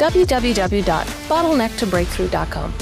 www.bottlenecktobreakthrough.com.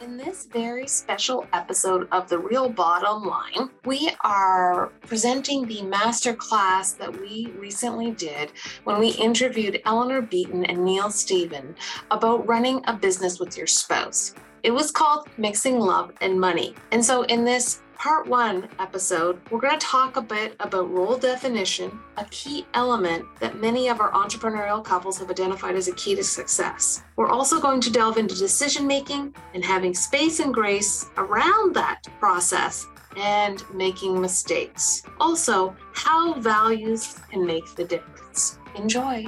In this very special episode of The Real Bottom Line, we are presenting the master class that we recently did when we interviewed Eleanor Beaton and Neil Stephen about running a business with your spouse. It was called Mixing Love and Money. And so, in this part one episode, we're going to talk a bit about role definition, a key element that many of our entrepreneurial couples have identified as a key to success. We're also going to delve into decision making and having space and grace around that process and making mistakes. Also, how values can make the difference. Enjoy.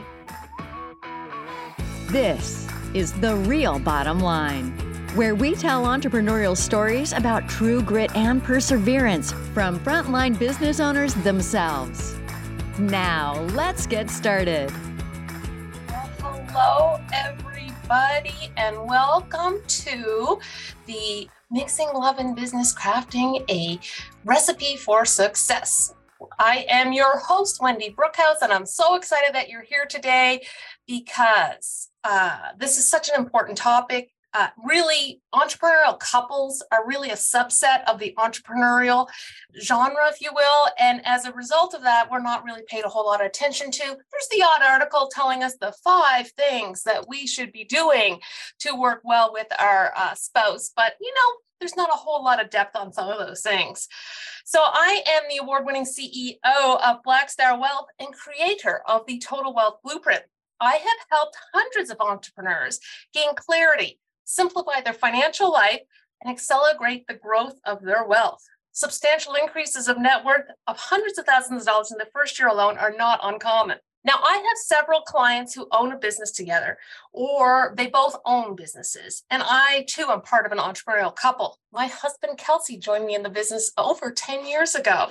This is The Real Bottom Line where we tell entrepreneurial stories about true grit and perseverance from frontline business owners themselves. Now, let's get started. Well, hello, everybody, and welcome to the Mixing Love and Business Crafting a Recipe for Success. I am your host, Wendy Brookhouse, and I'm so excited that you're here today because uh, this is such an important topic uh, really entrepreneurial couples are really a subset of the entrepreneurial genre if you will and as a result of that we're not really paid a whole lot of attention to there's the odd article telling us the five things that we should be doing to work well with our uh, spouse but you know there's not a whole lot of depth on some of those things. So, I am the award winning CEO of Black Star Wealth and creator of the Total Wealth Blueprint. I have helped hundreds of entrepreneurs gain clarity simplify their financial life, and accelerate the growth of their wealth. Substantial increases of net worth of hundreds of thousands of dollars in the first year alone are not uncommon. Now, I have several clients who own a business together, or they both own businesses. And I too am part of an entrepreneurial couple. My husband, Kelsey, joined me in the business over 10 years ago.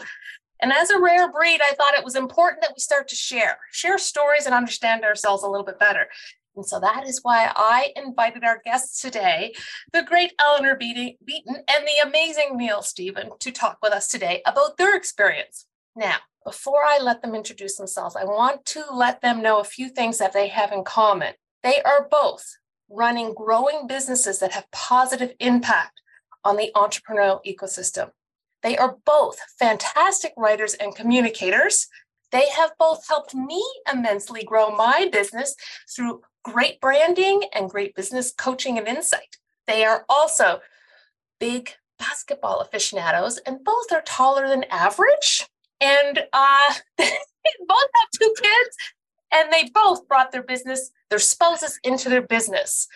And as a rare breed, I thought it was important that we start to share, share stories and understand ourselves a little bit better. And so that is why I invited our guests today, the great Eleanor Beaton and the amazing Neil Stephen, to talk with us today about their experience. Now, before I let them introduce themselves, I want to let them know a few things that they have in common. They are both running growing businesses that have positive impact on the entrepreneurial ecosystem. They are both fantastic writers and communicators. They have both helped me immensely grow my business through great branding and great business coaching and insight. They are also big basketball aficionados, and both are taller than average. And uh, both have two kids, and they both brought their business, their spouses into their business.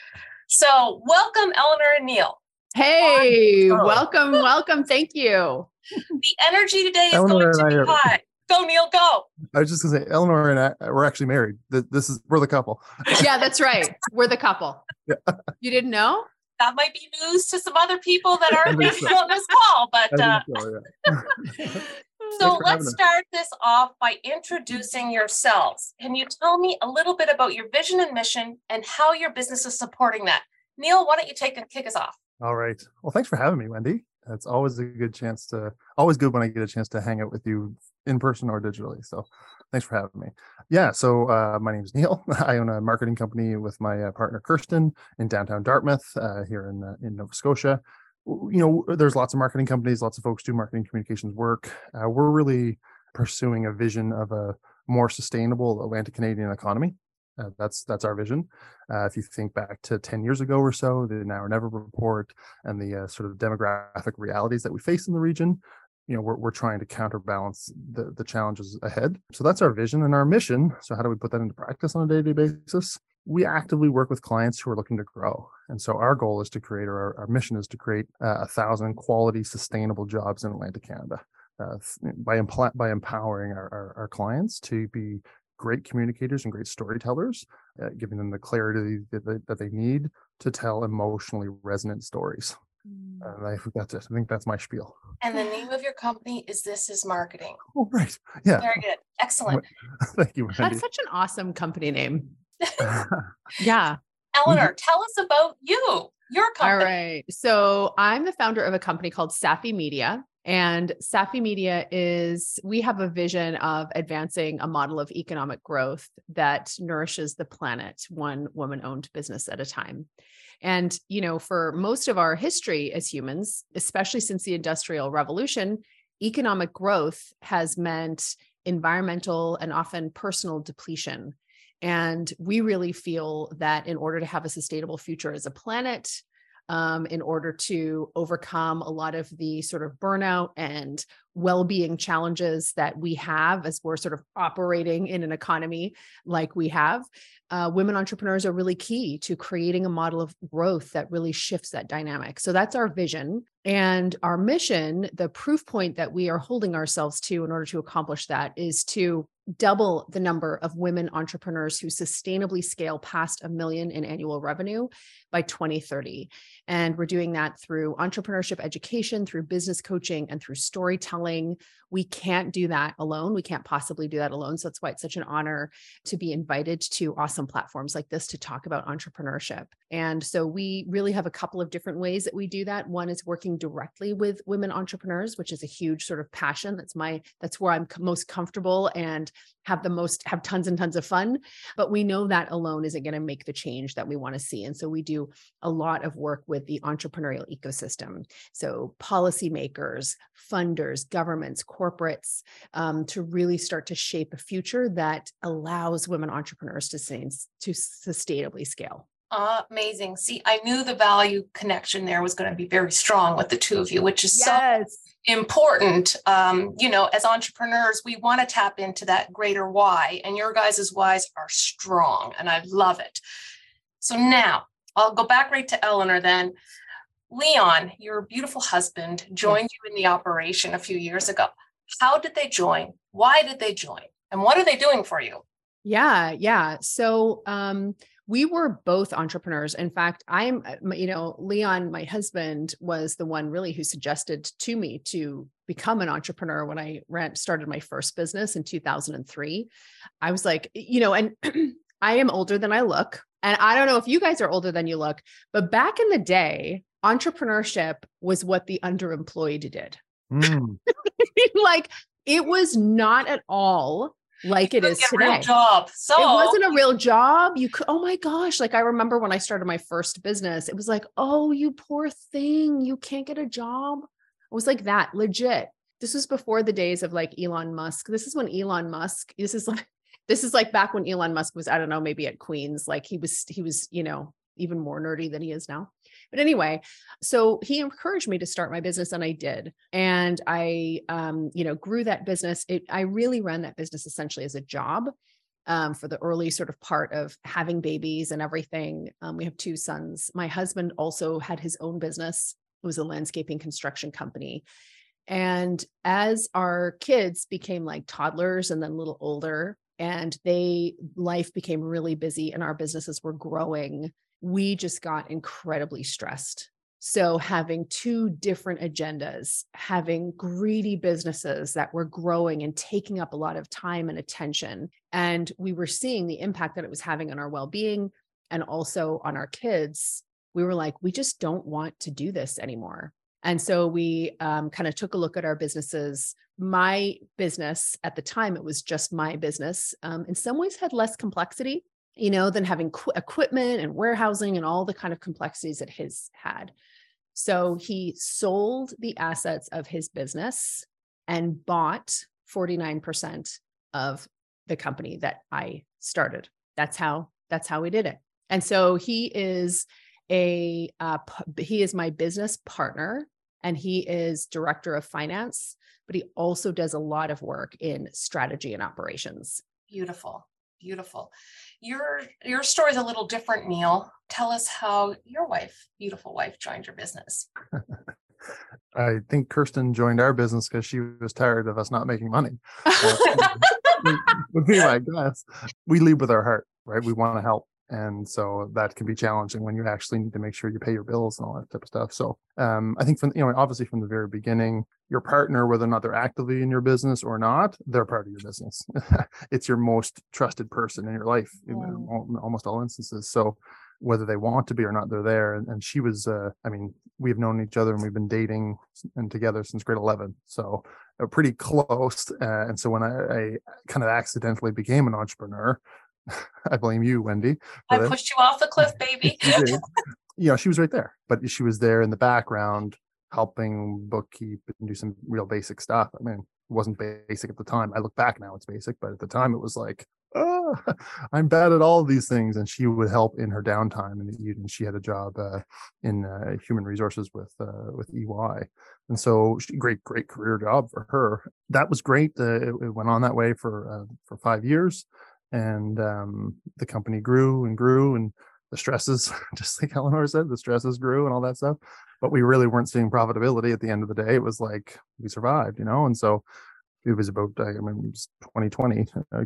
So, welcome, Eleanor and Neil. Hey, welcome, welcome. Thank you. The energy today is Eleanor going to be high. Go, Neil, go. I was just gonna say, Eleanor and I we're actually married. This is we're the couple. yeah, that's right. We're the couple. Yeah. You didn't know? That might be news to some other people that aren't so. on this call, but uh, so, yeah. so let's start this off by introducing yourselves. Can you tell me a little bit about your vision and mission and how your business is supporting that? Neil, why don't you take and kick us off? All right. Well, thanks for having me, Wendy. It's always a good chance to always good when I get a chance to hang out with you in person or digitally. So thanks for having me. Yeah. So uh, my name is Neil. I own a marketing company with my uh, partner Kirsten in downtown Dartmouth uh, here in uh, in Nova Scotia. You know, there's lots of marketing companies, lots of folks do marketing communications work. Uh, we're really pursuing a vision of a more sustainable Atlantic Canadian economy. Uh, that's that's our vision. Uh, if you think back to 10 years ago or so, the Now or Never report and the uh, sort of demographic realities that we face in the region, you know, we're, we're trying to counterbalance the, the challenges ahead. So that's our vision and our mission. So how do we put that into practice on a day-to-day basis? We actively work with clients who are looking to grow. And so our goal is to create, or our, our mission is to create uh, a thousand quality, sustainable jobs in Atlantic Canada. Uh, by, impl- by empowering our, our, our clients to be great communicators and great storytellers, uh, giving them the clarity that they, that they need to tell emotionally resonant stories. Mm. And I think that's it. I think that's my spiel. And the name of your company is This Is Marketing. Oh, right. Yeah. Very good. Excellent. Thank you, Wendy. That's such an awesome company name. Yeah. Eleanor, tell us about you, your company. All right. So I'm the founder of a company called Safi Media. And Safi Media is, we have a vision of advancing a model of economic growth that nourishes the planet, one woman owned business at a time. And, you know, for most of our history as humans, especially since the Industrial Revolution, economic growth has meant environmental and often personal depletion. And we really feel that in order to have a sustainable future as a planet, um, in order to overcome a lot of the sort of burnout and well-being challenges that we have as we're sort of operating in an economy like we have. Uh, women entrepreneurs are really key to creating a model of growth that really shifts that dynamic. So that's our vision. And our mission the proof point that we are holding ourselves to in order to accomplish that is to double the number of women entrepreneurs who sustainably scale past a million in annual revenue by 2030 and we're doing that through entrepreneurship education through business coaching and through storytelling we can't do that alone. We can't possibly do that alone. So that's why it's such an honor to be invited to awesome platforms like this to talk about entrepreneurship. And so we really have a couple of different ways that we do that. One is working directly with women entrepreneurs, which is a huge sort of passion. That's my that's where I'm most comfortable and have the most have tons and tons of fun. But we know that alone isn't going to make the change that we want to see. And so we do a lot of work with the entrepreneurial ecosystem. So policymakers, funders, governments, corporates, um, to really start to shape a future that allows women entrepreneurs to, to sustainably scale. Amazing. See, I knew the value connection there was going to be very strong with the two of you, which is yes. so important. Um, you know, as entrepreneurs, we want to tap into that greater why, and your guys' whys are strong, and I love it. So now I'll go back right to Eleanor then. Leon, your beautiful husband, joined you in the operation a few years ago. How did they join? Why did they join? And what are they doing for you? Yeah, yeah. So um we were both entrepreneurs. In fact, I'm, uh, you know, Leon, my husband, was the one really who suggested to me to become an entrepreneur when I ran, started my first business in 2003. I was like, you know, and I am older than I look. And I don't know if you guys are older than you look, but back in the day, entrepreneurship was what the underemployed did. Mm. like it was not at all like it is today. job. So it wasn't a real job. You could, oh my gosh. Like I remember when I started my first business, it was like, oh, you poor thing. You can't get a job. It was like that, legit. This was before the days of like Elon Musk. This is when Elon Musk, this is like, this is like back when Elon Musk was, I don't know, maybe at Queens. Like he was, he was, you know, even more nerdy than he is now. But anyway, so he encouraged me to start my business and I did. And I um, you know, grew that business. It I really ran that business essentially as a job. Um, for the early sort of part of having babies and everything. Um, we have two sons. My husband also had his own business. It was a landscaping construction company. And as our kids became like toddlers and then a little older, and they life became really busy and our businesses were growing we just got incredibly stressed. So, having two different agendas, having greedy businesses that were growing and taking up a lot of time and attention. And we were seeing the impact that it was having on our well being and also on our kids. We were like, we just don't want to do this anymore. And so we um, kind of took a look at our businesses. My business at the time, it was just my business, um, in some ways had less complexity you know, than having qu- equipment and warehousing and all the kind of complexities that his had. So he sold the assets of his business and bought 49% of the company that I started. That's how that's how we did it. And so he is a uh, he is my business partner and he is director of finance, but he also does a lot of work in strategy and operations. Beautiful. Beautiful. Your your story is a little different, Neil. Tell us how your wife, beautiful wife, joined your business. I think Kirsten joined our business because she was tired of us not making money. Would be my guess. We lead with our heart, right? We want to help and so that can be challenging when you actually need to make sure you pay your bills and all that type of stuff so um, i think from you know obviously from the very beginning your partner whether or not they're actively in your business or not they're part of your business. It's your most trusted person in your life in almost all instances. So whether they want to be or not they're there. And, and she was uh, i mean we've known each other and we've been dating and together since grade 11 so uh, pretty close. Uh, and so when I, I kind of accidentally became an entrepreneur I blame you, Wendy. I pushed you off the cliff, baby. you know, she was right there, but she was there in the background helping bookkeep and do some real basic stuff. I mean, it wasn't basic at the time. I look back now, it's basic, but at the time it was like, oh, I'm bad at all of these things. And she would help in her downtime in the evening. She had a job uh, in uh, human resources with uh, with EY, and so she, great, great career job for her. That was great. Uh, it, it, went on that way for uh, for five years and um, the company grew and grew and the stresses just like eleanor said the stresses grew and all that stuff but we really weren't seeing profitability at the end of the day. It was like we survived you know? And so it was about i mean it was 2020 uh,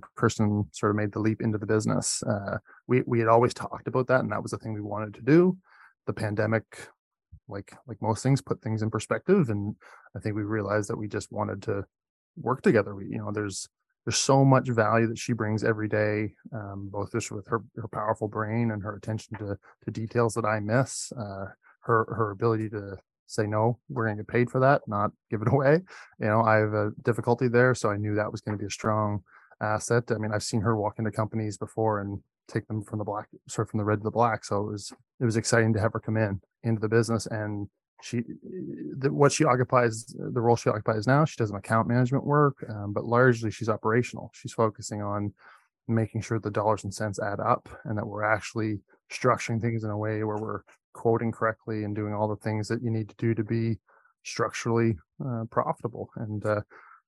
sort of made the leap into the business uh, we, we had always talked about that and that was the thing we wanted to do. The pandemic like like most things put things in perspective and i think we realized that we just wanted to work together we you know there's there's so much value that she brings every day, um, both just with her, her powerful brain and her attention to, to details that I miss. Uh, her her ability to say no, we're going to get paid for that, not give it away. You know, I have a difficulty there, so I knew that was going to be a strong asset. I mean, I've seen her walk into companies before and take them from the black, sort of from the red to the black. So it was it was exciting to have her come in into the business and she the, what she occupies the role she occupies now she does some account management work um, but largely she's operational. She's focusing on making sure the dollars and cents add up and that we're actually structuring things in a way where we're quoting correctly and doing all the things that you need to do to be structurally uh, profitable. And uh,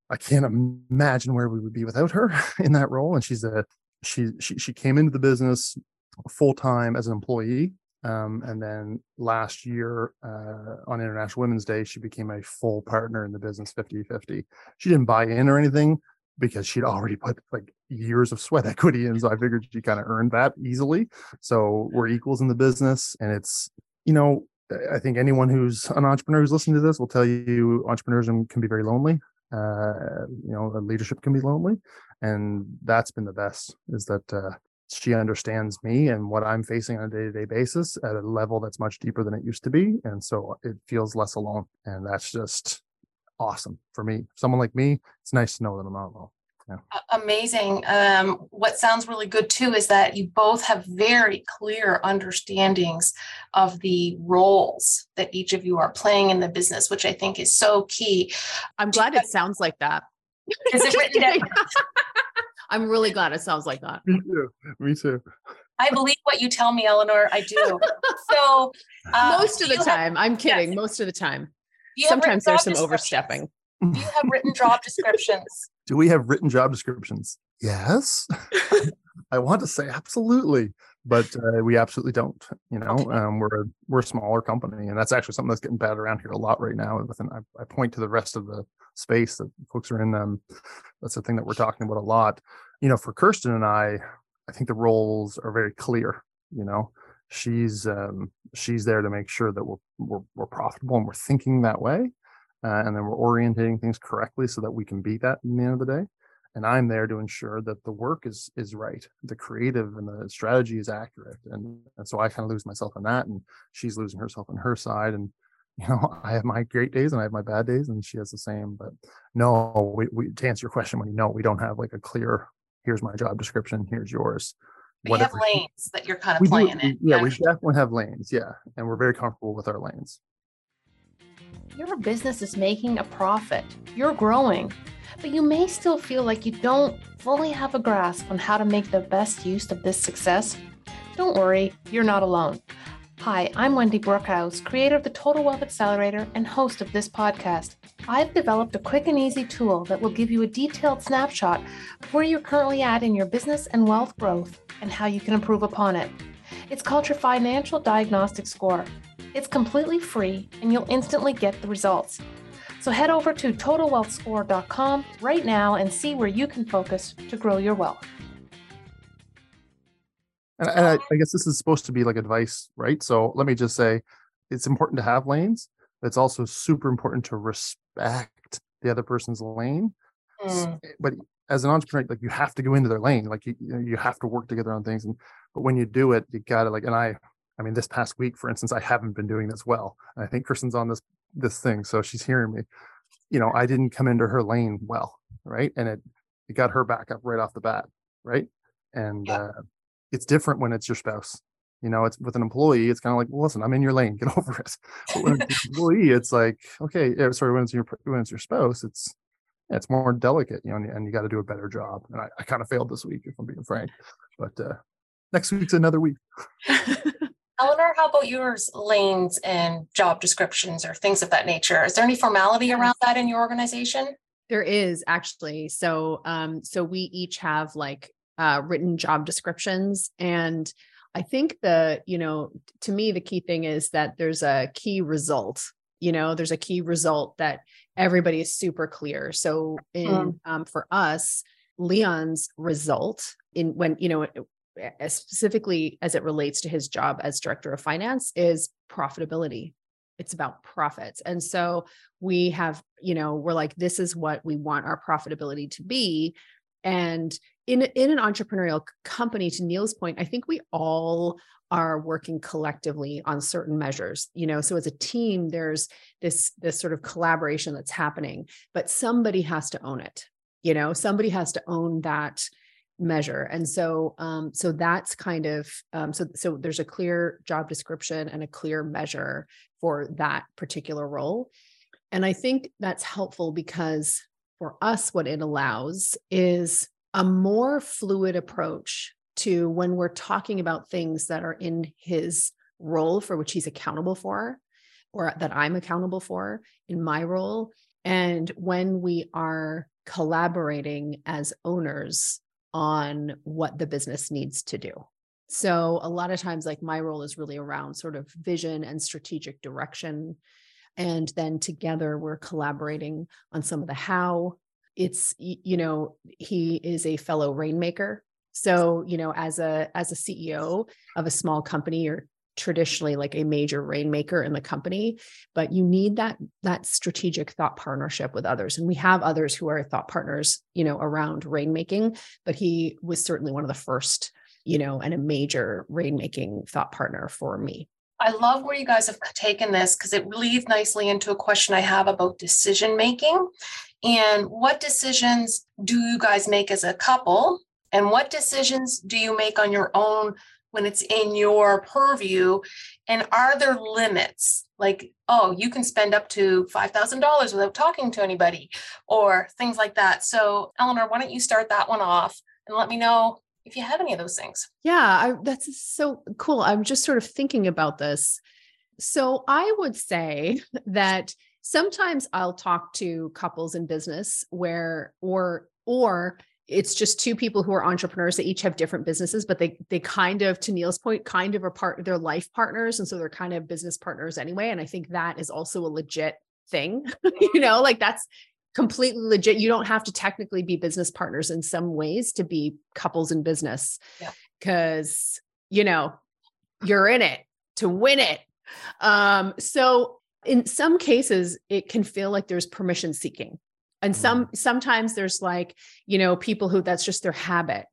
i can't imagine where we would be without her in that role. And she's a she she, she came into the business full time as an employee um, and then last year uh, on International Women's Day, she became a full partner in the business 50 50. She didn't buy in or anything because she'd already put like years of sweat equity in. So I figured she kind of earned that easily. So we're equals in the business. And it's, you know, I think anyone who's an entrepreneur who's listening to this will tell you entrepreneurship can be very lonely. Uh, you know, leadership can be lonely. And that's been the best is that uh, she understands me and what I'm facing on a day to day basis at a level that's much deeper than it used to be. And so it feels less alone. And that's just awesome for me. Someone like me, it's nice to know that I'm not alone. Yeah. Amazing. Um, what sounds really good too is that you both have very clear understandings of the roles that each of you are playing in the business, which I think is so key. I'm glad it sounds like that. Is it written down? I'm really glad it sounds like that. Me too. Me too. I believe what you tell me, Eleanor. I do. So uh, most of the time, have, I'm kidding. Yes. Most of the time. Sometimes there's some overstepping. Do you have written job descriptions? Do we have written job descriptions? Yes. I want to say absolutely, but uh, we absolutely don't. You know, um, we're a, we're a smaller company, and that's actually something that's getting bad around here a lot right now. Within, I, I point to the rest of the space that folks are in. Um, that's the thing that we're talking about a lot. You know, for Kirsten and I, I think the roles are very clear. You know, she's um, she's there to make sure that we're we're, we're profitable and we're thinking that way, uh, and then we're orientating things correctly so that we can be that in the end of the day. And I'm there to ensure that the work is is right, the creative and the strategy is accurate, and and so I kind of lose myself in that, and she's losing herself on her side, and you know, I have my great days and I have my bad days, and she has the same. But no, we, we to answer your question, when you know, we don't have like a clear. Here's my job description. Here's yours. We have lanes that you're kind of playing do, in. Yeah, yeah, we definitely have lanes. Yeah, and we're very comfortable with our lanes. Your business is making a profit. You're growing, but you may still feel like you don't fully have a grasp on how to make the best use of this success. Don't worry, you're not alone. Hi, I'm Wendy Brookhouse, creator of the Total Wealth Accelerator and host of this podcast. I've developed a quick and easy tool that will give you a detailed snapshot of where you're currently at in your business and wealth growth and how you can improve upon it. It's called your Financial Diagnostic Score. It's completely free and you'll instantly get the results. So head over to totalwealthscore.com right now and see where you can focus to grow your wealth. And, and I, I guess this is supposed to be like advice, right? So let me just say it's important to have lanes. But it's also super important to respect the other person's lane. Mm. But as an entrepreneur, like you have to go into their lane. Like you, you have to work together on things. And but when you do it, you gotta like, and I I mean, this past week, for instance, I haven't been doing this well. And I think Kirsten's on this this thing, so she's hearing me. You know, I didn't come into her lane well, right? And it it got her back up right off the bat, right? And Yeah. uh, it's different when it's your spouse. You know, it's with an employee, it's kind of like, well, listen, I'm in your lane, get over it. But when it's your employee, it's like, okay, yeah, sorry, when it's your when it's your spouse, it's it's more delicate, you know, and, and you got to do a better job. And I, I kind of failed this week, if I'm being frank. But uh, next week's another week. Eleanor, how about yours lanes and job descriptions or things of that nature? Is there any formality around that in your organization? There is actually. So um so we each have like uh written job descriptions and I think the, you know, to me the key thing is that there's a key result. You know, there's a key result that everybody is super clear. So in Mm. um for us, Leon's result in when, you know, specifically as it relates to his job as director of finance is profitability. It's about profits. And so we have, you know, we're like, this is what we want our profitability to be. And in, in an entrepreneurial company, to Neil's point, I think we all are working collectively on certain measures, you know. So as a team, there's this this sort of collaboration that's happening, but somebody has to own it. You know, somebody has to own that measure. And so um so that's kind of um so so there's a clear job description and a clear measure for that particular role. And i think that's helpful because for us what it allows is a more fluid approach to when we're talking about things that are in his role for which he's accountable for or that i'm accountable for in my role. And when we are collaborating as owners on what the business needs to do. So a lot of times like my role is really around sort of vision and strategic direction and then together we're collaborating on some of the how it's you know he is a fellow rainmaker so you know as a as a ceo of a small company you're traditionally like a major rainmaker in the company but you need that that strategic thought partnership with others and we have others who are thought partners you know around rainmaking but he was certainly one of the first you know and a major rainmaking thought partner for me I love where you guys have taken this because it leads nicely into a question I have about decision making. And what decisions do you guys make as a couple? And what decisions do you make on your own when it's in your purview? And are there limits? Like, oh, you can spend up to $5,000 without talking to anybody or things like that. So, Eleanor, why don't you start that one off and let me know if you have any of those things? Yeah, I, that's so cool. I'm just sort of thinking about this. So I would say that sometimes I'll talk to couples in business where or or it's just two people who are entrepreneurs that each have different businesses but they they kind of to Neil's point kind of are part they're life partners and so they're kind of business partners anyway and I think that is also a legit thing you know like that's completely legit. You don't have to technically be business partners in some ways to be couples in business Yeah. because you know you're in it to win it. Um so in some cases it can feel like there's permission seeking and some sometimes there's like you know people who that's just their habit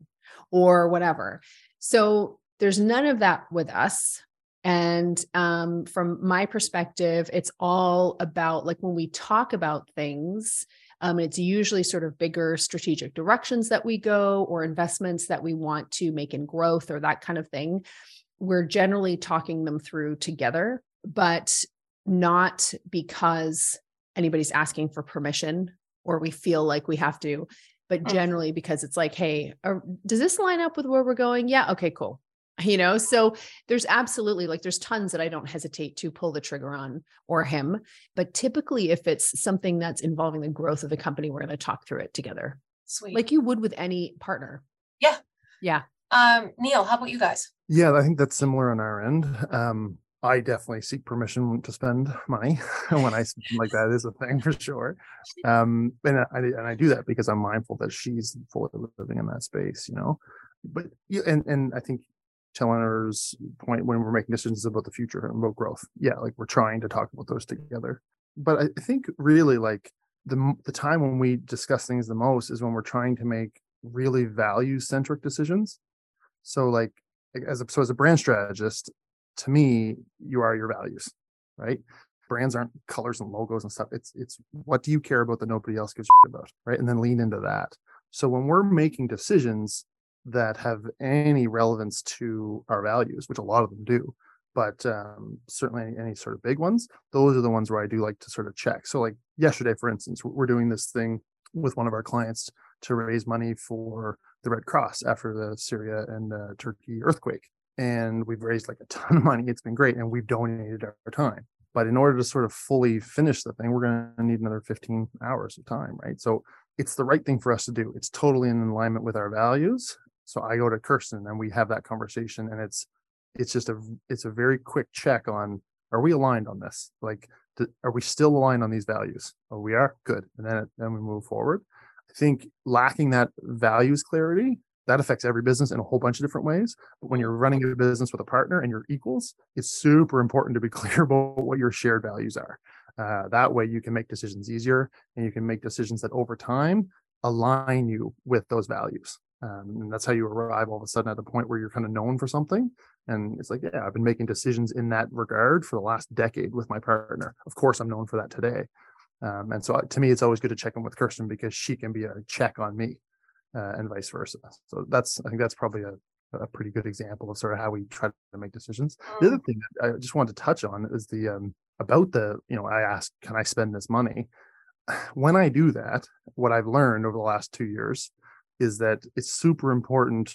or whatever. So there's none of that with us. And um, from my perspective it's all about like when we talk about things um, it's usually sort of bigger strategic directions that we go or investments that we want to make in growth or that kind of thing. We're generally talking them through together but not because anybody's asking for permission or we feel like we have to but Mhm. generally because it's like hey are, does this line up with where we're going yeah okay cool you know so there's absolutely like there's tons that i don't hesitate to pull the trigger on or him but typically if it's something that's involving the growth of the company we're going to talk through it together Sweet. like you would with any partner Yeah. yeah um, Neil, how about you guys? Yeah, I think that's similar on our end. Um, I definitely seek permission to spend money when I like that is a thing for sure. Um, and I and I do that because I'm mindful that she's fully living in that space, you know. But yeah, and and I think Challenger's point when we're making decisions about the future and about growth, yeah, like we're trying to talk about those together. But I think really like the the time when we discuss things the most is when we're trying to make really value centric decisions. So like as a so as a brand strategist, to me, you are your values, right? Brands aren't colors and logos and stuff. It's it's what do you care about that nobody else gives about, right? And then lean into that. So when we're making decisions that have any relevance to our values, which a lot of them do, but um, certainly any sort of big ones, those are the ones where I do like to sort of check. So like yesterday, for instance, we're doing this thing with one of our clients to raise money for the Red Cross after the Syria and uh, Turkey earthquake and we've raised like a ton of money. It's been great, and we've donated our time. But in order to sort of fully finish the thing, we're going to need another 15 hours of time, right? So it's the right thing for us to do. It's totally in alignment with our values. So I go to Kirsten and we have that conversation, and it's it's just a it's a very quick check on are we aligned on this? Like, are we still aligned on these values? Oh, we are good, and then then we move forward. I think lacking that values clarity that affects every business in a whole bunch of different ways. But when you're running a business with a partner and you're equals, it's super important to be clear about what your shared values are. Uh, that way, you can make decisions easier and you can make decisions that over time align you with those values. Um, and that's how you arrive all of a sudden at a point where you're kind of known for something. And it's like, yeah, I've been making decisions in that regard for the last decade with my partner. Of course, I'm known for that today. Um, and so uh, to me, it's always good to check in with Kirsten because she can be a check on me uh, and vice versa. So that's I think that's probably a, a pretty good example of sort of how we try to make decisions. The other mm. thing I just wanted to touch on is the um, about the you know I asked can I spend this money. When I do that, what I've learned over the last two years is that it's super important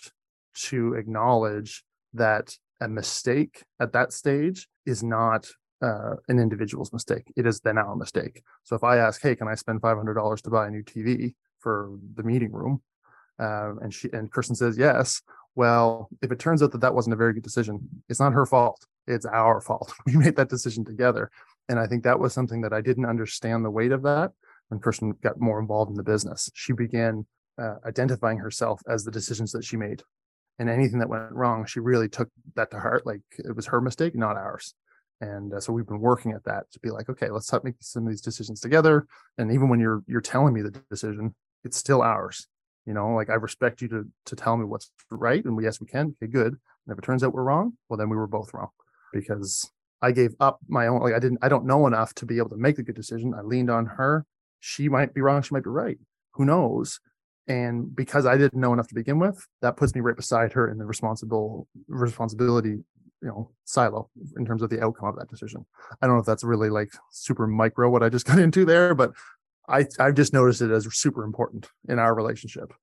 to acknowledge that a mistake at that stage is not uh, an individual's mistake. It is then our mistake. So if I ask, hey, can I spend $500 to buy a new TV for the meeting room? Um, and she and Kirsten says yes. Well, if it turns out that that wasn't a very good decision, it's not her fault. It's our fault. We made that decision together, and I think that was something that I didn't understand the weight of that when Kirsten got more involved in the business. She began uh, identifying herself as the decisions that she made, and anything that went wrong, she really took that to heart. Like it was her mistake, not ours. And uh, so we've been working at that to be like, okay, let's help make some of these decisions together. And even when you're you're telling me the decision, it's still ours you know like i respect you to to tell me what's right. And we yes we can. Okay good. And if it turns out we're wrong well then we were both wrong because i gave up my own like i didn't i don't know enough to be able to make the good decision. I leaned on her. She might be wrong she might be right. Who knows? And because i didn't know enough to begin with that puts me right beside her in the responsible responsibility you know silo in terms of the outcome of that decision. I don't know if that's really like super micro what i just got into there but I I've just noticed it as super important in our relationship.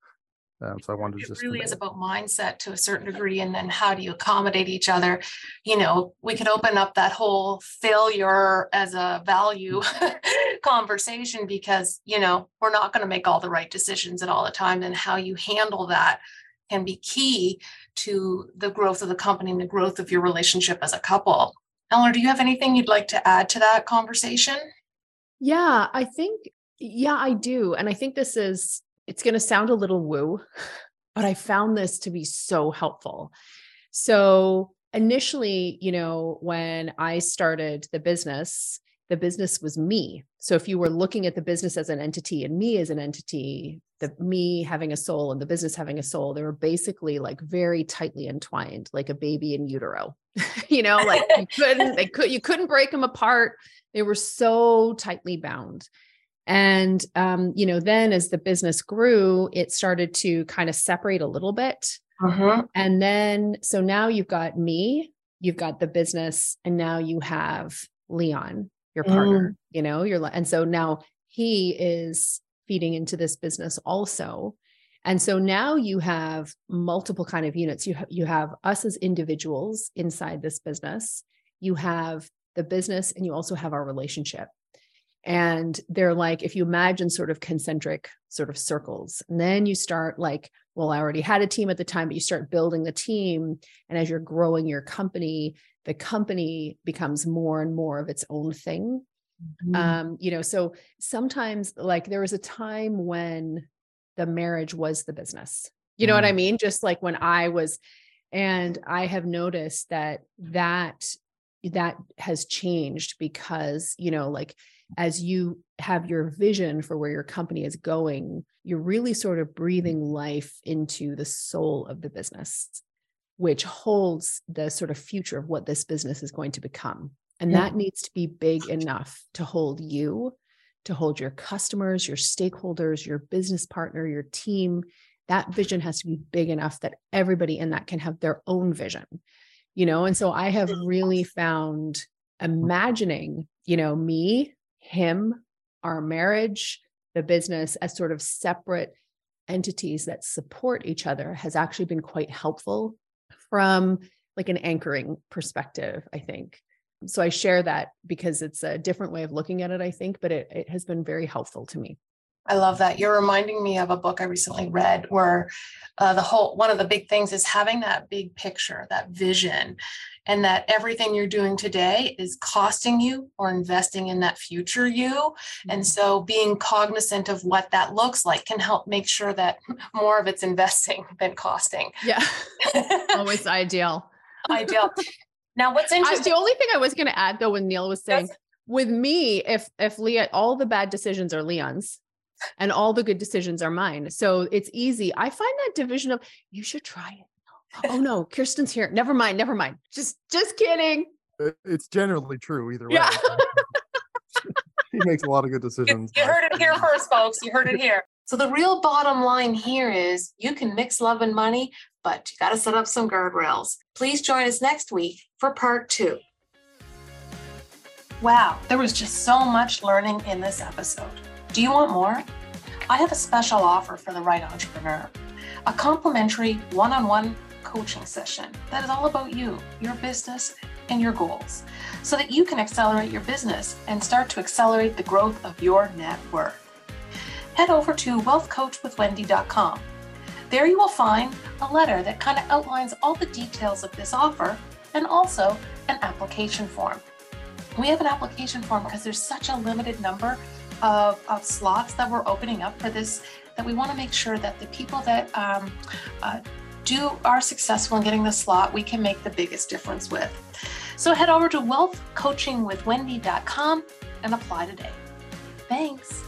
Um, so I wanted to it just really is about mindset to a certain degree, and then how do you accommodate each other? You know, we could open up that whole failure as a value conversation because you know we're not going to make all the right decisions at all the time, and how you handle that can be key to the growth of the company and the growth of your relationship as a couple. Eleanor, do you have anything you'd like to add to that conversation? Yeah, I think yeah, I do. And I think this is, it's going to sound a little woo, but I found this to be so helpful. So, initially, you know, when I started the business, the business was me. So, if you were looking at the business as an entity and me as an entity, the me having a soul and the business having a soul, they were basically like very tightly entwined, like a baby in utero. you know, like you couldn't, they could, you couldn't break them apart. They were so tightly bound. And, um, you know, then as the business grew, it started to kind of separate a little bit. Uh-huh. And then, so now you've got me, you've got the business, and now you have Leon, your partner, mm. you know, you're, and so now he is feeding into this business also. And so now you have multiple kind of units. You, ha- you have us as individuals inside this business. You have the business and you also have our relationship and they're like if you imagine sort of concentric sort of circles and then you start like well, I already had a team at the time, but you start building the team. And as you're growing your company, the company becomes more and more of its own thing. Mm-hmm. Um, you know, so sometimes like there was a time when the marriage was the business. You know mm-hmm. what I mm-hmm. mean? Just like when I was, and I have noticed that that that has changed because, you know, like as you have your vision for where your company is going, you're really sort of breathing life into the soul of the business, which holds the sort of future of what this business is going to become. And that needs to be big enough to hold you, to hold your customers, your stakeholders, your business partner, your team. That vision has to be big enough that everybody in that can have their own vision, you know? And so I have really found mm-hmm. imagining, you know, me him, our marriage, the business as sort of separate entities that support each other has actually been quite helpful from like an anchoring perspective, I think. So I share that because it's a different way of looking at it, I think, but it, it has been very helpful to me. I love that. You're reminding me of a book I recently read where uh, the whole one of the big things is having that big picture, that vision, and that everything you're doing today is costing you or investing in that future you. And mm-hmm. so being cognizant of what that looks like can help make sure that more of it's investing than costing. Yeah. Always ideal. Ideal. Now, what's interesting? I, the only thing I was going to add though, when Neil was saying, yes. with me, if if Leah, all the bad decisions are Leon's, and all the good decisions are mine. So it's easy. I find that division of you should try it oh no, Kirsten's here. Never mind, never mind. Just just kidding. It's generally true either way. Yeah. he makes a lot of good decisions. You, you heard it here first, folks. You heard it here. So the real bottom line here is you can mix love and money, but you got to set up some guardrails. Please join us next week for part two. Wow, there was just so much learning in this episode. Do you want more? I have a special offer for the right entrepreneur a complimentary one on one coaching session that is all about you, your business, and your goals so that you can accelerate your business and start to accelerate the growth of your net worth. Head over to wealthcoachwithwendy.com. There you will find a letter that kind of outlines all the details of this offer and also an application form. We have an application form because there's such a limited number of, of slots that we're opening up for this that we want to make sure that the people that um, uh, do are successful in getting the slot, we can make the biggest difference with. So head over to wealthcoachingwithwendy.com and apply today. Thanks.